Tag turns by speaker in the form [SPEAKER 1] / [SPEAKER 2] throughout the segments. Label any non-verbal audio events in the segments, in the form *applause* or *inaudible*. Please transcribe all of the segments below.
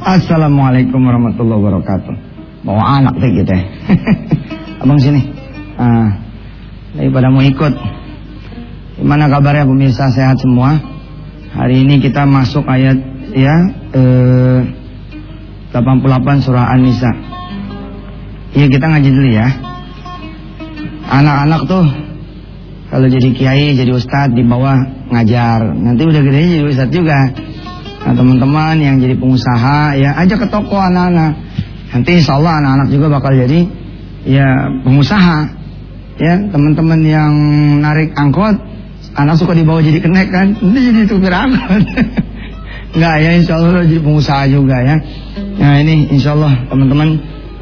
[SPEAKER 1] Assalamualaikum warahmatullahi wabarakatuh. Bawa anak deh gitu ya. *laughs* Abang sini. Ah, daripada mau ikut. Gimana kabarnya pemirsa sehat semua? Hari ini kita masuk ayat ya eh, 88 surah An-Nisa. Iya kita ngaji dulu ya. Anak-anak tuh kalau jadi kiai, jadi ustadz di bawah ngajar. Nanti udah gede jadi ustadz juga. Nah teman-teman yang jadi pengusaha ya ajak ke toko anak-anak. Nanti insya Allah anak-anak juga bakal jadi ya pengusaha. Ya teman-teman yang narik angkot, anak suka dibawa jadi kenek kan, nanti jadi supir angkot. *laughs* Enggak ya insya Allah jadi pengusaha juga ya. Nah ini insya Allah teman-teman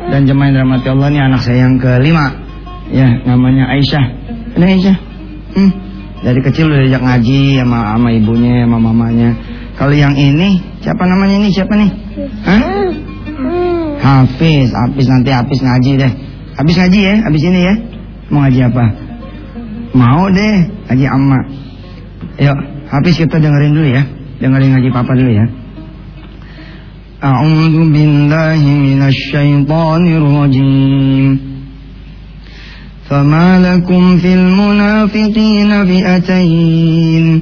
[SPEAKER 1] dan jemaah yang dirahmati Allah ini anak saya yang kelima. Ya namanya Aisyah. Ini Aisyah. Hmm. Dari kecil udah diajak ngaji sama, sama ibunya, sama mamanya. Kalau yang ini, siapa namanya ini? Siapa nih? Hah? Hafiz, Hafiz nanti Hafiz ngaji deh. Habis ngaji ya, habis ini ya. Mau ngaji apa? Mau deh, ngaji amma. Yuk, Hafiz kita dengerin dulu ya. Dengerin ngaji papa dulu ya. A'udzu billahi minasy syaithanir rajim. فما لكم في المنافقين فئتين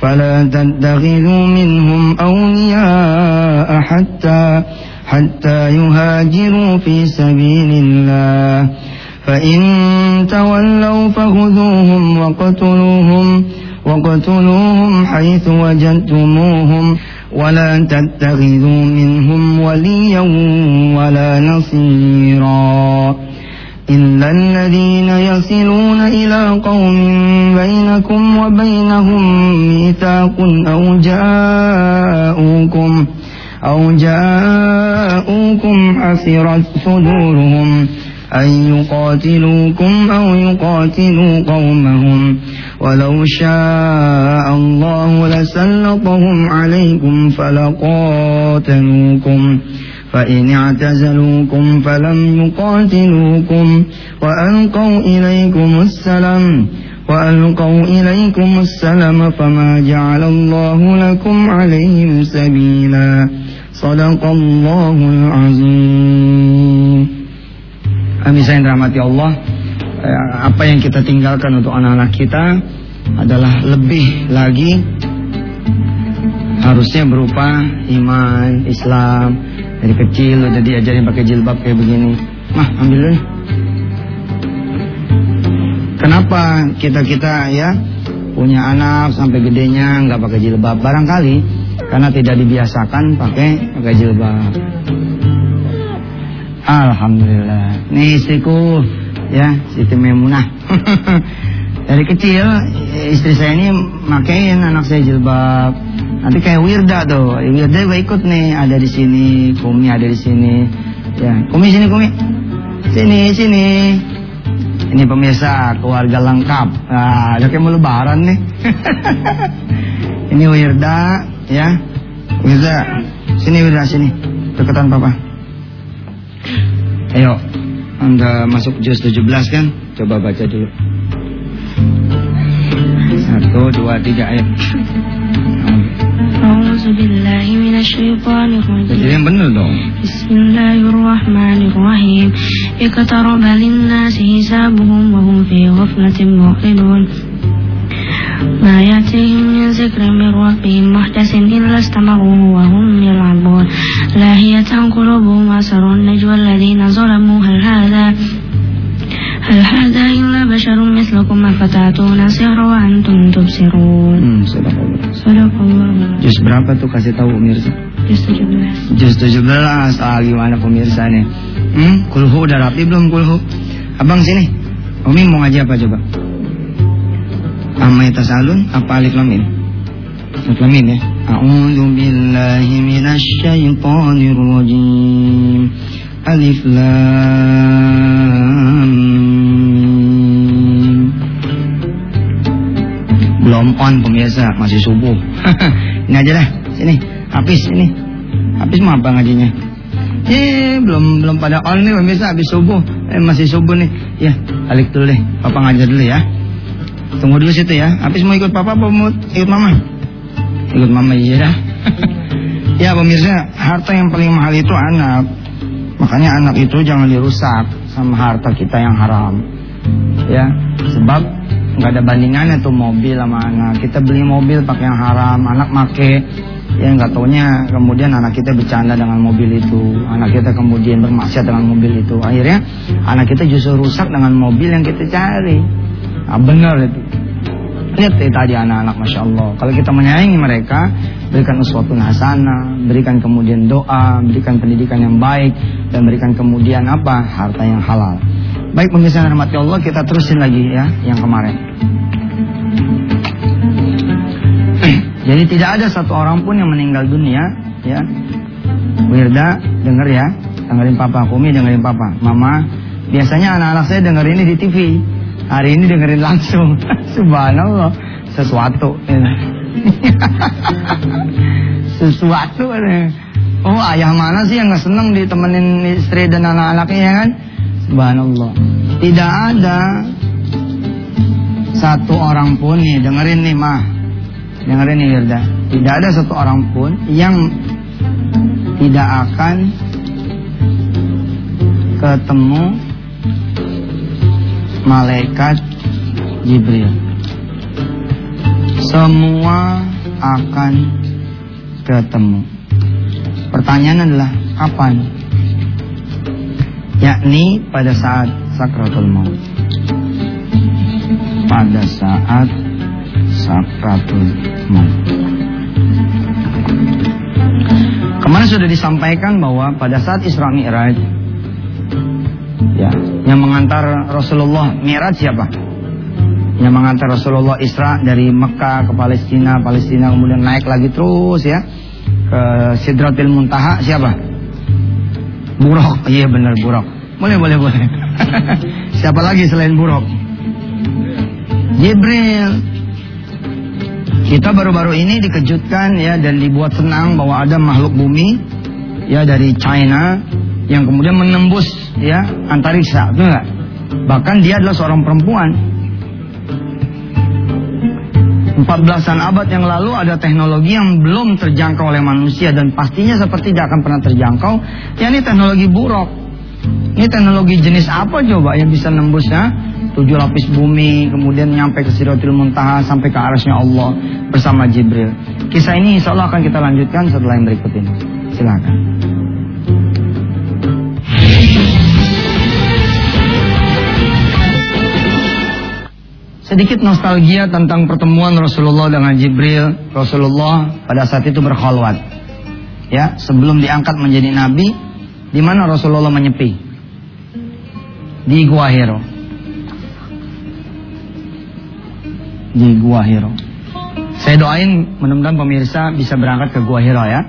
[SPEAKER 1] فلا تتخذوا منهم أولياء حتى حتى يهاجروا في سبيل الله. فإن تولوا فخذوهم وقتلوهم وقتلوهم حيث وجدتموهم. ولا تتخذوا منهم وليا ولا نصيرا. إلا الذين يصلون إلى قوم بينكم وبينهم ميثاق أو جاءوكم أو جاءوكم حسرت صدورهم أن يقاتلوكم أو يقاتلوا قومهم ولو شاء الله لسلطهم عليكم فلقاتلوكم فإن اعتزلوكم فلم يقاتلوكم وألقوا إليكم السلام وألقوا إليكم السلام فما جعل الله لكم عليهم سبيلا صدق الله العظيم Bisa yang dirahmati Allah Apa yang kita tinggalkan untuk anak-anak kita Adalah lebih lagi Harusnya berupa iman, Islam dari kecil udah diajarin pakai jilbab kayak begini Mah ambil dulu Kenapa kita-kita ya punya anak sampai gedenya nggak pakai jilbab? Barangkali karena tidak dibiasakan pakai pakai jilbab. Alhamdulillah. Nih istriku ya Siti Memunah. *laughs* Dari kecil istri saya ini makain anak saya jilbab. Nanti kayak Wirda tuh. Wirda gue ikut nih ada di sini, Kumi ada di sini. Ya, Kumi sini Kumi. Sini sini. Ini pemirsa keluarga lengkap. Nah, udah kayak mau lebaran nih. *laughs* Ini Wirda, ya. Wirda, sini Wirda sini. Deketan papa. Ayo, anda masuk juz 17 kan? Coba baca dulu. Satu, dua, tiga ayat.
[SPEAKER 2] أعوذ بالله من الشيطان الرجيم.
[SPEAKER 1] yang bener dong.
[SPEAKER 2] بسم الله الرحمن الرحيم. اقترب للناس حسابهم وهم في غفلة معرضون. ما يأتيهم من ذكر من ربهم محدث إلا استمعوه وهم يلعبون. لاهية قلوبهم وأسروا النجوى الذين ظلموا ya'lamukum
[SPEAKER 1] hmm, berapa tuh kasih tahu pemirsa?
[SPEAKER 2] 17.
[SPEAKER 1] Juz 17. Ah, gimana pemirsa nih? Hmm, kulhu udah rapi belum kulhu? Abang sini. Umi mau ngaji apa coba? Amai tasalun apa alif lamin? Alif ya. A'udhu billahi rajim. Alif lam Belum on pemirsa, masih subuh. *laughs* ini aja dah, sini. Habis ini. Habis mau apa ngajinya? Eh, belum belum pada on nih pemirsa habis subuh. Eh, masih subuh nih. Ya, balik dulu deh. Papa ngajar dulu ya. Tunggu dulu situ ya. Habis mau ikut papa apa mau ikut mama? Ikut mama iya dah. *laughs* ya pemirsa, harta yang paling mahal itu anak. Makanya anak itu jangan dirusak sama harta kita yang haram. Ya, sebab nggak ada bandingannya tuh mobil sama anak. Kita beli mobil pakai yang haram, anak make ya nggak taunya. Kemudian anak kita bercanda dengan mobil itu. Anak kita kemudian bermaksiat dengan mobil itu. Akhirnya anak kita justru rusak dengan mobil yang kita cari. Nah, benar itu. Lihat ya tadi anak-anak masya Allah. Kalau kita menyayangi mereka berikan sesuatu hasanah berikan kemudian doa berikan pendidikan yang baik dan berikan kemudian apa? Harta yang halal baik pemirsa rahmat Allah kita terusin lagi ya yang kemarin *clears throat* Jadi tidak ada satu orang pun yang meninggal dunia, ya. Wirda, denger ya, dengerin papa, Kumi dengerin papa, mama. Biasanya anak-anak saya denger ini di TV. Hari ini dengerin langsung. *laughs* Subhanallah, sesuatu. *laughs* sesuatu. Oh ayah mana sih yang nggak seneng ditemenin istri dan anak-anaknya ya kan? Subhanallah. Tidak ada satu orang pun nih dengerin nih mah. Dengerin nih Hilda tidak ada satu orang pun yang tidak akan ketemu malaikat Jibril. Semua akan ketemu. Pertanyaan adalah kapan yakni pada saat sakratul maut pada saat sakratul maut. Kemarin sudah disampaikan bahwa pada saat Isra Mi'raj ya, yang mengantar Rasulullah Mi'raj siapa? Yang mengantar Rasulullah Isra dari Mekah ke Palestina, Palestina kemudian naik lagi terus ya ke Sidratil Muntaha siapa? Buruk, iya benar Buruk. Boleh, boleh, boleh. *laughs* siapa lagi selain Buruk? Jibril. Kita baru-baru ini dikejutkan ya dan dibuat senang bahwa ada makhluk bumi ya dari China yang kemudian menembus ya antariksa, betul enggak? Bahkan dia adalah seorang perempuan. 14-an abad yang lalu ada teknologi yang belum terjangkau oleh manusia dan pastinya seperti tidak akan pernah terjangkau. Ya ini teknologi buruk. Ini teknologi jenis apa coba yang bisa nembusnya? tujuh lapis bumi, kemudian nyampe ke Sidratul Muntaha sampai ke arasnya Allah bersama Jibril. Kisah ini insya Allah akan kita lanjutkan setelah yang berikut ini. Silakan. Sedikit nostalgia tentang pertemuan Rasulullah dengan Jibril. Rasulullah pada saat itu berkholwat. Ya, sebelum diangkat menjadi nabi, di mana Rasulullah menyepi? Di Gua Hiro. di Gua Hiro. Saya doain mudah-mudahan pemirsa bisa berangkat ke Gua Hiro ya.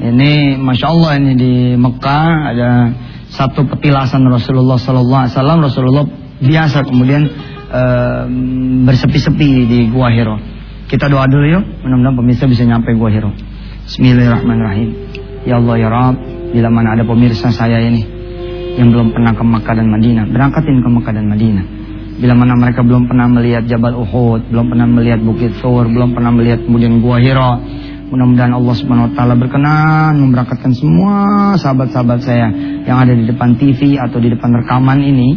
[SPEAKER 1] Ini masya Allah ini di Mekah ada satu petilasan Rasulullah Sallallahu Alaihi Wasallam Rasulullah biasa kemudian uh, bersepi-sepi di Gua Hiro. Kita doa dulu yuk, mudah-mudahan pemirsa bisa nyampe Gua Hiro. Bismillahirrahmanirrahim. Ya Allah ya Rabb, bila mana ada pemirsa saya ini yang belum pernah ke Mekah dan Madinah, berangkatin ke Mekah dan Madinah. Bila mana mereka belum pernah melihat Jabal Uhud, belum pernah melihat Bukit Thur, belum pernah melihat kemudian Gua Hira. Mudah-mudahan Allah Subhanahu wa taala berkenan memberkatkan semua sahabat-sahabat saya yang ada di depan TV atau di depan rekaman ini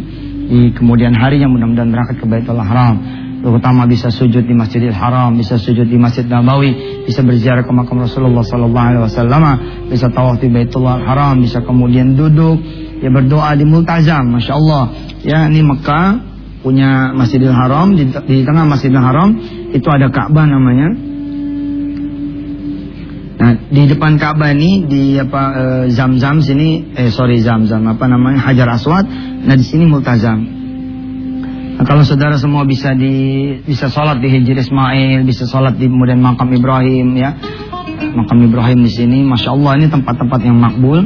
[SPEAKER 1] di kemudian hari yang mudah-mudahan berangkat ke Baitul Haram. Terutama bisa sujud di Masjidil Haram, bisa sujud di Masjid Nabawi, bisa berziarah ke makam Rasulullah sallallahu alaihi wasallam, bisa tawaf di Baitul Haram, bisa kemudian duduk ya berdoa di Multazam, Masya Allah. Ya, ini Mekah punya Masjidil Haram di, di tengah Masjidil Haram itu ada Ka'bah namanya. Nah, di depan Ka'bah ini di apa e, Zam-Zam sini eh sorry Zam-Zam apa namanya Hajar Aswad. Nah, di sini Multazam. Nah, kalau saudara semua bisa di bisa sholat di Hijr Ismail, bisa sholat di kemudian makam Ibrahim ya. makam Ibrahim di sini. Masya Allah ini tempat-tempat yang makbul.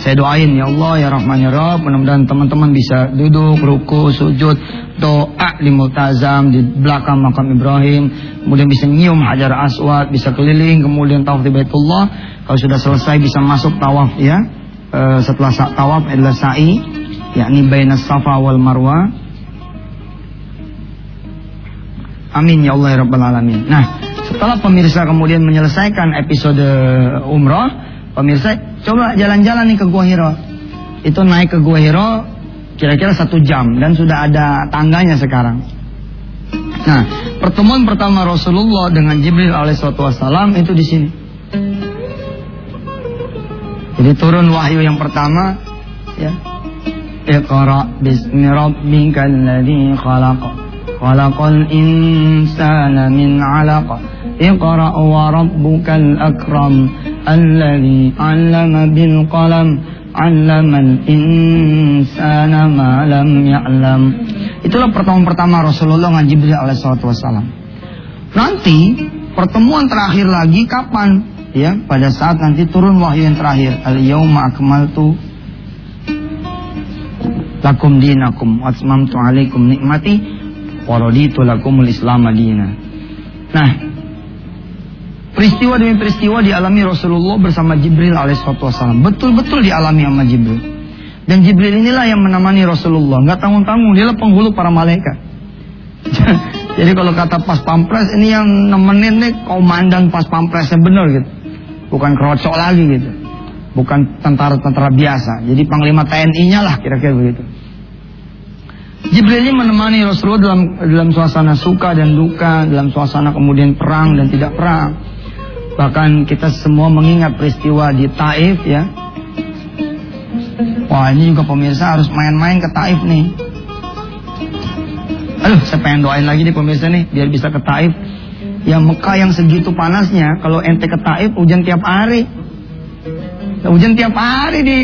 [SPEAKER 1] Saya doain ya Allah ya Rahman ya Rabb mudah-mudahan teman-teman bisa duduk, ruku, sujud, doa di multazam di belakang makam Ibrahim, kemudian bisa nyium hajar aswad, bisa keliling, kemudian tawaf di Baitullah. Kalau sudah selesai bisa masuk tawaf ya. E, setelah tawaf adalah sa'i, yakni bainas safa wal marwa. Amin ya Allah ya Rabbal Alamin. Nah, setelah pemirsa kemudian menyelesaikan episode umroh, pemirsa coba jalan-jalan nih ke Gua Hiro. Itu naik ke Gua Hiro kira-kira satu jam dan sudah ada tangganya sekarang. Nah, pertemuan pertama Rasulullah dengan Jibril alaihissalam itu di sini. Jadi turun wahyu yang pertama, ya. Iqra bismi rabbikal ladzi khalaq. Khalaqal insana min 'alaq. اقرأ وربك الأكرم الذي علم بالقلم علم الإنسان ما لم يعلم Itulah pertemuan pertama Rasulullah dengan Jibril alaihissalam. Nanti pertemuan terakhir lagi kapan? Ya, pada saat nanti turun wahyu yang terakhir. Al yauma akmaltu lakum dinakum wa atmamtu alaikum nikmati wa raditu lakumul islam madina. Nah, Peristiwa demi peristiwa dialami Rasulullah bersama Jibril alaihissalam. Betul-betul dialami sama Jibril. Dan Jibril inilah yang menemani Rasulullah. Nggak tanggung-tanggung, dialah penghulu para malaikat. *laughs* Jadi kalau kata pas pampres ini yang nemenin nih komandan pas pampresnya bener gitu. Bukan kerocok lagi gitu. Bukan tentara-tentara biasa. Jadi panglima TNI-nya lah kira-kira begitu. Jibril ini menemani Rasulullah dalam dalam suasana suka dan duka, dalam suasana kemudian perang dan tidak perang. Bahkan kita semua mengingat peristiwa di Taif ya. Wah ini juga pemirsa harus main-main ke Taif nih. Aduh saya pengen doain lagi nih pemirsa nih biar bisa ke Taif. Ya Mekah yang segitu panasnya kalau ente ke Taif hujan tiap hari. Nah, hujan tiap hari di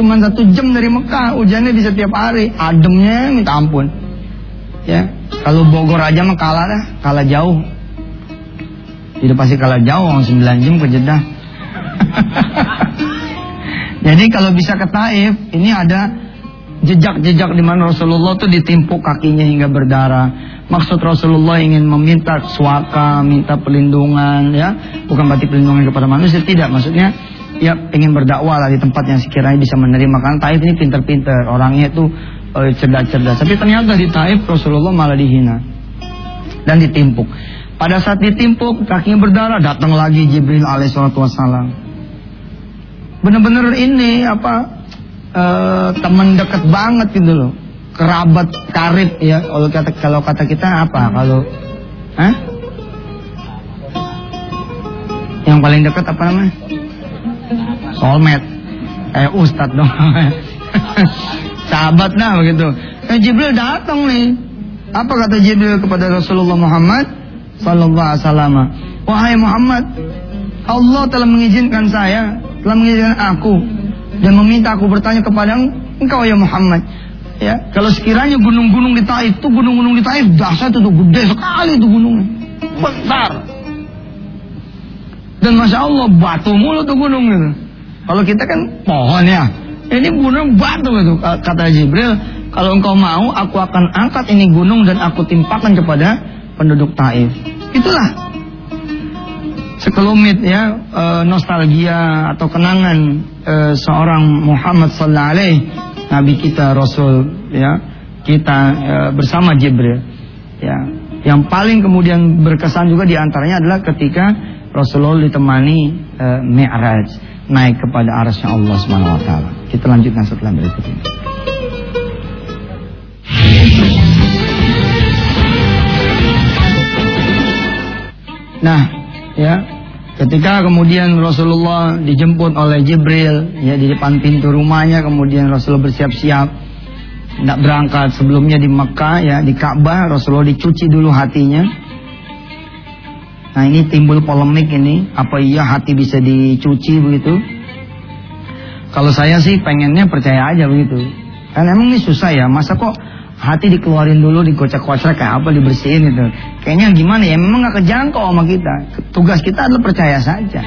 [SPEAKER 1] cuma satu jam dari Mekah hujannya bisa tiap hari ademnya minta ampun ya kalau Bogor aja mah kalah dah kalah jauh tidak pasti kalah jauh 9 jam ke Jeddah. *laughs* Jadi kalau bisa ke Taif, ini ada jejak-jejak di mana Rasulullah itu ditimpuk kakinya hingga berdarah. Maksud Rasulullah ingin meminta suaka, minta perlindungan, ya, bukan berarti perlindungan kepada manusia, tidak. Maksudnya, ya ingin berdakwah lah di tempat yang sekiranya bisa menerima. Karena Taif ini pinter-pinter, orangnya itu eh, cerdas-cerdas. Tapi ternyata di Taif Rasulullah malah dihina dan ditimpuk. Pada saat ditimpuk, kakinya berdarah, datang lagi Jibril alaihissalam. Benar-benar ini apa e, teman dekat banget gitu loh, kerabat karib ya. Kalau kata kalau kata kita apa? Kalau? Yang paling dekat apa namanya? Soulmate. Eh ustadz dong. *laughs* Sahabat nah begitu. Eh, Jibril datang nih. Apa kata Jibril kepada Rasulullah Muhammad? Sallallahu Alaihi. Wahai Muhammad, Allah telah mengizinkan saya, telah mengizinkan aku dan meminta aku bertanya kepada engkau ya Muhammad. Ya, kalau sekiranya gunung-gunung di Taif itu gunung-gunung di Taif dahsyat itu gede sekali itu gunungnya. Besar. Dan masya Allah batu mulu tuh gunung gitu. Kalau kita kan pohon ya. Ini gunung batu itu kata Jibril. Kalau engkau mau, aku akan angkat ini gunung dan aku timpakan kepada penduduk Taif. Itulah sekelumit ya e, nostalgia atau kenangan e, seorang Muhammad sallallahu alaihi nabi kita rasul ya kita e, bersama Jibril ya yang paling kemudian berkesan juga di antaranya adalah ketika Rasulullah ditemani Mi'raj naik kepada arasnya Allah Subhanahu wa taala. Kita lanjutkan setelah berikut ini. Nah, ya, ketika kemudian Rasulullah dijemput oleh Jibril ya di depan pintu rumahnya, kemudian Rasulullah bersiap-siap tidak berangkat sebelumnya di Mekah ya di Ka'bah Rasulullah dicuci dulu hatinya. Nah ini timbul polemik ini apa iya hati bisa dicuci begitu? Kalau saya sih pengennya percaya aja begitu. Kan emang ini susah ya masa kok hati dikeluarin dulu dikocak-kocak kayak apa dibersihin itu kayaknya gimana ya memang gak kejangkau sama kita tugas kita adalah percaya saja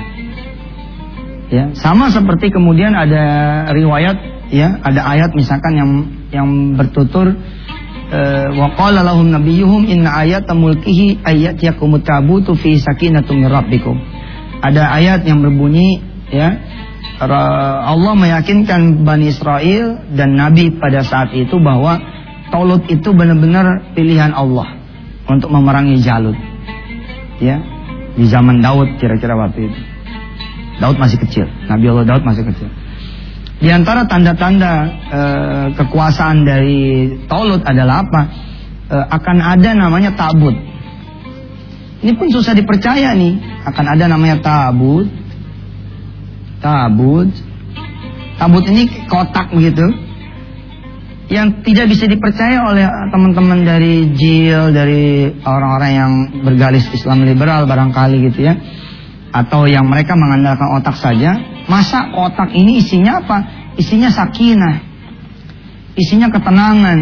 [SPEAKER 1] Ya, sama seperti kemudian ada riwayat ya, ada ayat misalkan yang yang bertutur wa qala lahum nabiyuhum inna ayata mulkihi ayat yakumut tabutu fi sakinatum rabbikum. Ada ayat yang berbunyi ya Allah meyakinkan Bani Israel dan Nabi pada saat itu bahwa Taulut itu benar-benar pilihan Allah untuk memerangi Jalut. Ya, di zaman Daud kira-kira waktu itu. Daud masih kecil, Nabi Allah Daud masih kecil. Di antara tanda-tanda e, kekuasaan dari Taulut adalah apa? E, akan ada namanya tabut. Ini pun susah dipercaya nih, akan ada namanya tabut. Tabut. Tabut ini kotak begitu. Yang tidak bisa dipercaya oleh teman-teman dari JIL, dari orang-orang yang bergalis Islam liberal barangkali gitu ya atau yang mereka mengandalkan otak saja, masa otak ini isinya apa? Isinya sakinah, isinya ketenangan.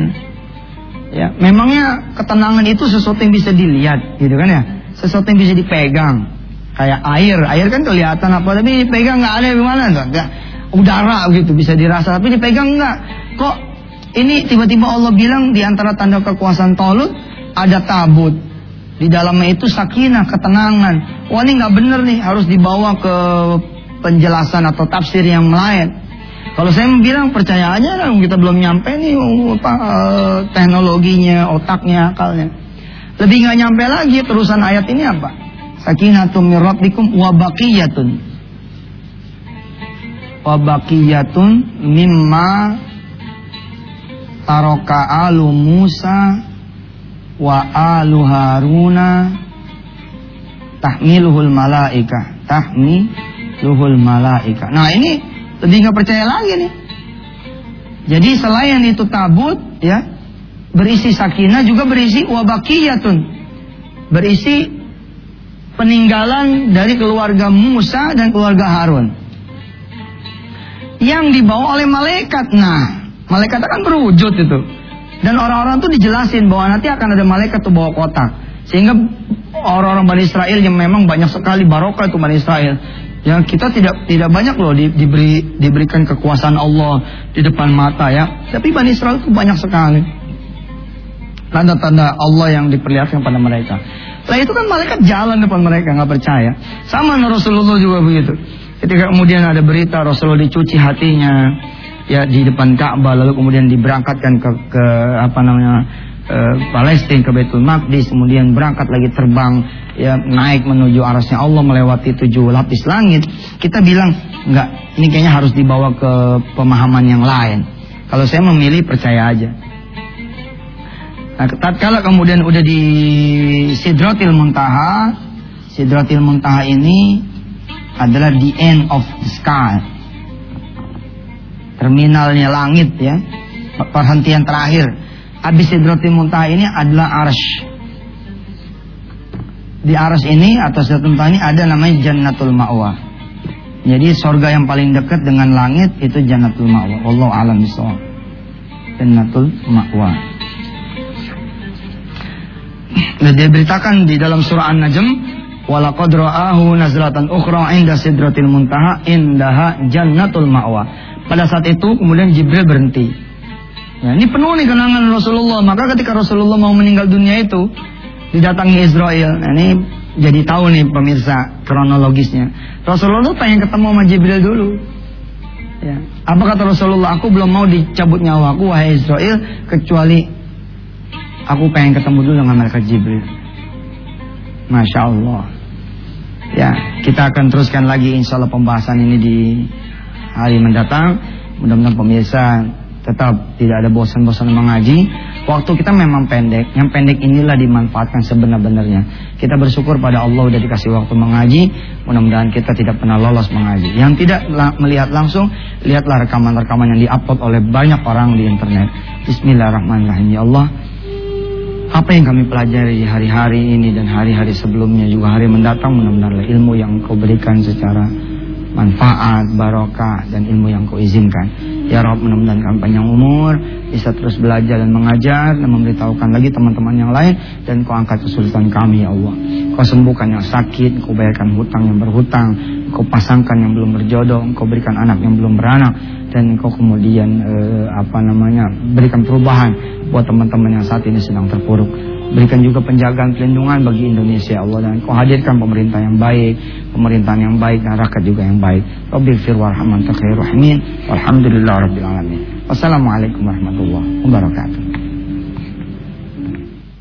[SPEAKER 1] Ya, memangnya ketenangan itu sesuatu yang bisa dilihat, gitu kan ya? Sesuatu yang bisa dipegang. Kayak air, air kan kelihatan apa, tapi dipegang nggak ada gimana? Enggak. Udara gitu bisa dirasa, tapi dipegang nggak. Kok ini tiba-tiba Allah bilang di antara tanda kekuasaan Tolut ada tabut, di dalamnya itu sakinah, ketenangan. Wah ini nggak bener nih, harus dibawa ke penjelasan atau tafsir yang lain. Kalau saya bilang percaya aja lah, kita belum nyampe nih apa, eh, teknologinya, otaknya, akalnya. Lebih nggak nyampe lagi terusan ayat ini apa? Sakinatum min rabbikum wa baqiyatun. Wa mimma taroka alu Musa wa alu Haruna tahmiluhul malaika tahmiluhul malaika. Nah ini lebih nggak percaya lagi nih. Jadi selain itu tabut ya berisi sakinah juga berisi wabakiyatun. Berisi peninggalan dari keluarga Musa dan keluarga Harun. Yang dibawa oleh malaikat. Nah malaikat akan berwujud itu. Dan orang-orang tuh dijelasin bahwa nanti akan ada malaikat tuh bawa kotak. Sehingga orang-orang Bani Israel yang memang banyak sekali barokah itu Bani Israel. Ya kita tidak tidak banyak loh di, diberi diberikan kekuasaan Allah di depan mata ya. Tapi Bani Israel itu banyak sekali. Tanda-tanda Allah yang diperlihatkan pada mereka. Nah itu kan malaikat jalan depan mereka nggak percaya. Sama Rasulullah juga begitu. Ketika kemudian ada berita Rasulullah dicuci hatinya, ya di depan Ka'bah lalu kemudian diberangkatkan ke, ke apa namanya e, Palestina ke Betul Maqdis kemudian berangkat lagi terbang ya naik menuju arasnya Allah melewati tujuh lapis langit kita bilang enggak ini kayaknya harus dibawa ke pemahaman yang lain. Kalau saya memilih percaya aja. Nah tatkala kemudian udah di Sidratil Muntaha Sidratil Muntaha ini adalah the end of the sky. Terminalnya langit ya perhentian terakhir Abis Sidratil Muntaha ini adalah arsh. Di arsh ini atau Sidratil Muntaha ini ada namanya Jannatul Ma'wa. Jadi sorga yang paling dekat dengan langit itu Jannatul Ma'wa. Allah alam bisawab Jannatul Ma'wa. Nah, diberitakan di dalam surah An-Najm walaqad ra'ahu nazlatan ukhra 'inda sidratil muntaha indaha jannatul ma'wa. Pada saat itu kemudian Jibril berhenti. Ya, ini penuh nih kenangan Rasulullah. Maka ketika Rasulullah mau meninggal dunia itu didatangi Israel. Nah, ini jadi tahu nih pemirsa kronologisnya. Rasulullah tuh pengen ketemu sama Jibril dulu. Ya. Apa kata Rasulullah? Aku belum mau dicabut nyawaku wahai Israel kecuali aku pengen ketemu dulu dengan mereka Jibril. Masya Allah. Ya, kita akan teruskan lagi insya Allah pembahasan ini di hari mendatang. Mudah-mudahan pemirsa tetap tidak ada bosan-bosan mengaji. Waktu kita memang pendek, yang pendek inilah dimanfaatkan sebenar-benarnya. Kita bersyukur pada Allah udah dikasih waktu mengaji, mudah-mudahan kita tidak pernah lolos mengaji. Yang tidak melihat langsung, lihatlah rekaman-rekaman yang diupload oleh banyak orang di internet. Bismillahirrahmanirrahim. Ya Allah, apa yang kami pelajari hari-hari ini dan hari-hari sebelumnya juga hari mendatang mudah-mudahan ilmu yang kau berikan secara manfaat, barokah dan ilmu yang kau izinkan. Ya Rob mudah-mudahan kami panjang umur Bisa terus belajar dan mengajar Dan memberitahukan lagi teman-teman yang lain Dan kau angkat kesulitan kami ya Allah Kau sembuhkan yang sakit Kau bayarkan hutang yang berhutang Kau pasangkan yang belum berjodoh Kau berikan anak yang belum beranak Dan kau kemudian eh, apa namanya Berikan perubahan buat teman-teman yang saat ini sedang terpuruk Berikan juga penjagaan pelindungan bagi Indonesia Allah dan kau hadirkan pemerintah yang baik, pemerintahan yang baik dan rakyat juga yang baik. Rabbil fir warhaman takhir rahimin. Walhamdulillah rabbil alamin. Wassalamualaikum warahmatullahi wabarakatuh.